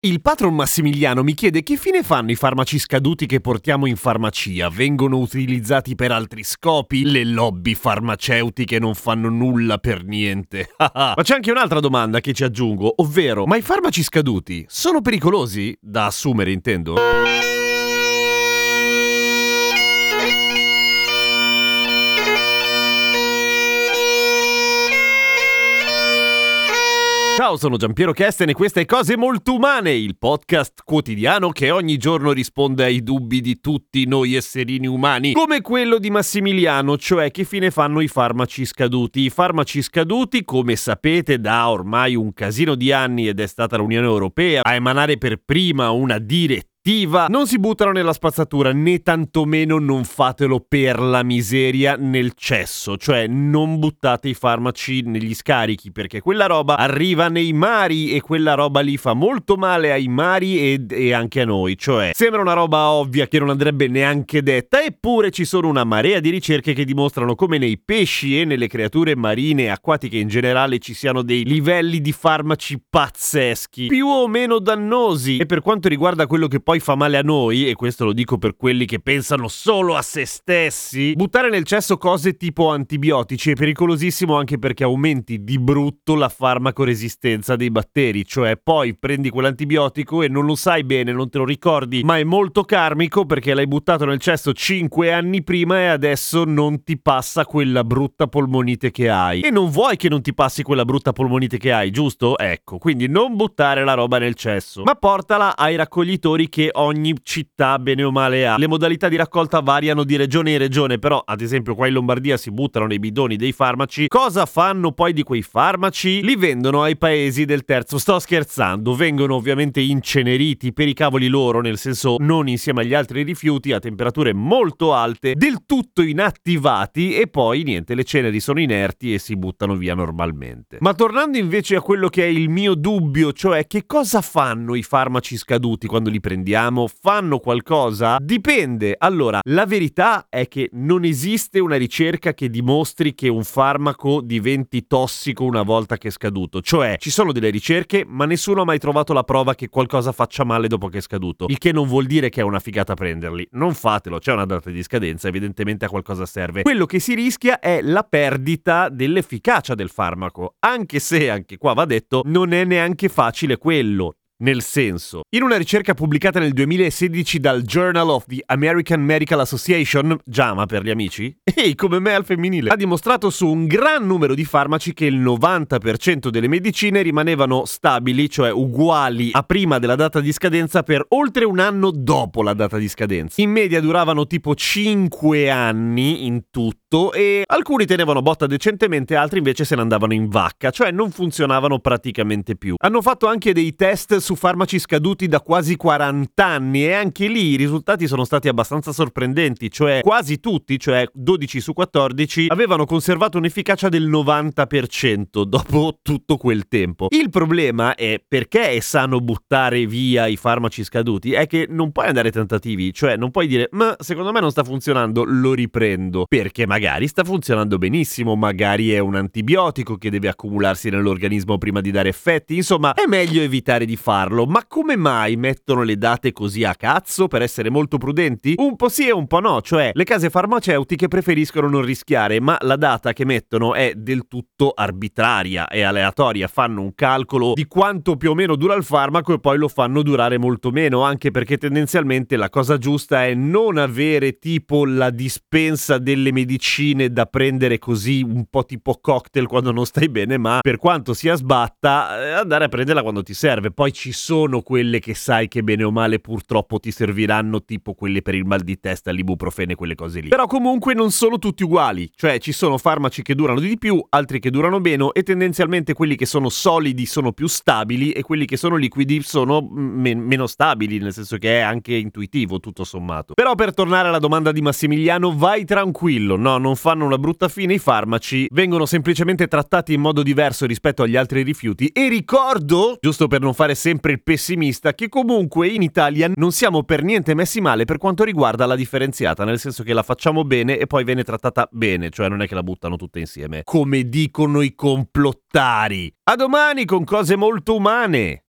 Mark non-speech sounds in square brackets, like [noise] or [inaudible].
Il patron Massimiliano mi chiede che fine fanno i farmaci scaduti che portiamo in farmacia. Vengono utilizzati per altri scopi? Le lobby farmaceutiche non fanno nulla per niente. [laughs] ma c'è anche un'altra domanda che ci aggiungo, ovvero, ma i farmaci scaduti sono pericolosi? Da assumere, intendo? Ciao, sono Giampiero Kesten e questa è Cose Molto Umane, il podcast quotidiano che ogni giorno risponde ai dubbi di tutti noi esserini umani, come quello di Massimiliano, cioè che fine fanno i farmaci scaduti. I farmaci scaduti, come sapete, da ormai un casino di anni ed è stata l'Unione Europea a emanare per prima una direttiva non si buttano nella spazzatura né tantomeno non fatelo per la miseria nel cesso, cioè non buttate i farmaci negli scarichi perché quella roba arriva nei mari e quella roba lì fa molto male ai mari e, e anche a noi, cioè sembra una roba ovvia che non andrebbe neanche detta. Eppure ci sono una marea di ricerche che dimostrano come nei pesci e nelle creature marine e acquatiche in generale ci siano dei livelli di farmaci pazzeschi, più o meno dannosi. E per quanto riguarda quello che poi fa male a noi, e questo lo dico per quelli che pensano solo a se stessi, buttare nel cesso cose tipo antibiotici è pericolosissimo anche perché aumenti di brutto la farmacoresistenza dei batteri, cioè poi prendi quell'antibiotico e non lo sai bene, non te lo ricordi, ma è molto karmico perché l'hai buttato nel cesso 5 anni prima e adesso non ti passa quella brutta polmonite che hai. E non vuoi che non ti passi quella brutta polmonite che hai, giusto? Ecco, quindi non buttare la roba nel cesso, ma portala ai raccoglitori che ogni città bene o male ha. Le modalità di raccolta variano di regione in regione, però ad esempio qua in Lombardia si buttano nei bidoni dei farmaci. Cosa fanno poi di quei farmaci? Li vendono ai paesi del terzo. Sto scherzando, vengono ovviamente inceneriti per i cavoli loro, nel senso non insieme agli altri rifiuti a temperature molto alte, del tutto inattivati e poi niente, le ceneri sono inerti e si buttano via normalmente. Ma tornando invece a quello che è il mio dubbio, cioè che cosa fanno i farmaci scaduti quando li prendiamo? Prendiamo fanno qualcosa? Dipende. Allora, la verità è che non esiste una ricerca che dimostri che un farmaco diventi tossico una volta che è scaduto. Cioè, ci sono delle ricerche, ma nessuno ha mai trovato la prova che qualcosa faccia male dopo che è scaduto. Il che non vuol dire che è una figata prenderli. Non fatelo, c'è una data di scadenza, evidentemente a qualcosa serve. Quello che si rischia è la perdita dell'efficacia del farmaco, anche se, anche qua va detto, non è neanche facile quello. Nel senso, in una ricerca pubblicata nel 2016 dal Journal of the American Medical Association, JAMA per gli amici, [laughs] ehi come me al femminile, ha dimostrato su un gran numero di farmaci che il 90% delle medicine rimanevano stabili, cioè uguali a prima della data di scadenza per oltre un anno dopo la data di scadenza. In media duravano tipo 5 anni in tutto e alcuni tenevano botta decentemente, altri invece se ne andavano in vacca, cioè non funzionavano praticamente più. Hanno fatto anche dei test su farmaci scaduti da quasi 40 anni e anche lì i risultati sono stati abbastanza sorprendenti, cioè quasi tutti, cioè 12 su 14, avevano conservato un'efficacia del 90% dopo tutto quel tempo. Il problema è perché è sano buttare via i farmaci scaduti, è che non puoi andare tentativi, cioè non puoi dire ma secondo me non sta funzionando, lo riprendo, perché magari sta funzionando benissimo, magari è un antibiotico che deve accumularsi nell'organismo prima di dare effetti, insomma è meglio evitare di farlo farlo, ma come mai mettono le date così a cazzo per essere molto prudenti? Un po' sì e un po' no, cioè le case farmaceutiche preferiscono non rischiare, ma la data che mettono è del tutto arbitraria e aleatoria, fanno un calcolo di quanto più o meno dura il farmaco e poi lo fanno durare molto meno, anche perché tendenzialmente la cosa giusta è non avere tipo la dispensa delle medicine da prendere così un po' tipo cocktail quando non stai bene, ma per quanto sia sbatta, eh, andare a prenderla quando ti serve. Poi ci ci sono quelle che sai che bene o male purtroppo ti serviranno, tipo quelle per il mal di testa, l'ibuprofene, quelle cose lì. Però comunque non sono tutti uguali, cioè ci sono farmaci che durano di più, altri che durano meno e tendenzialmente quelli che sono solidi sono più stabili e quelli che sono liquidi sono mm, men- meno stabili, nel senso che è anche intuitivo tutto sommato. Però per tornare alla domanda di Massimiliano, vai tranquillo, no, non fanno una brutta fine i farmaci, vengono semplicemente trattati in modo diverso rispetto agli altri rifiuti e ricordo, giusto per non fare sempre il pessimista, che comunque in Italia non siamo per niente messi male per quanto riguarda la differenziata, nel senso che la facciamo bene e poi viene trattata bene, cioè non è che la buttano tutte insieme, come dicono i complottari. A domani con cose molto umane.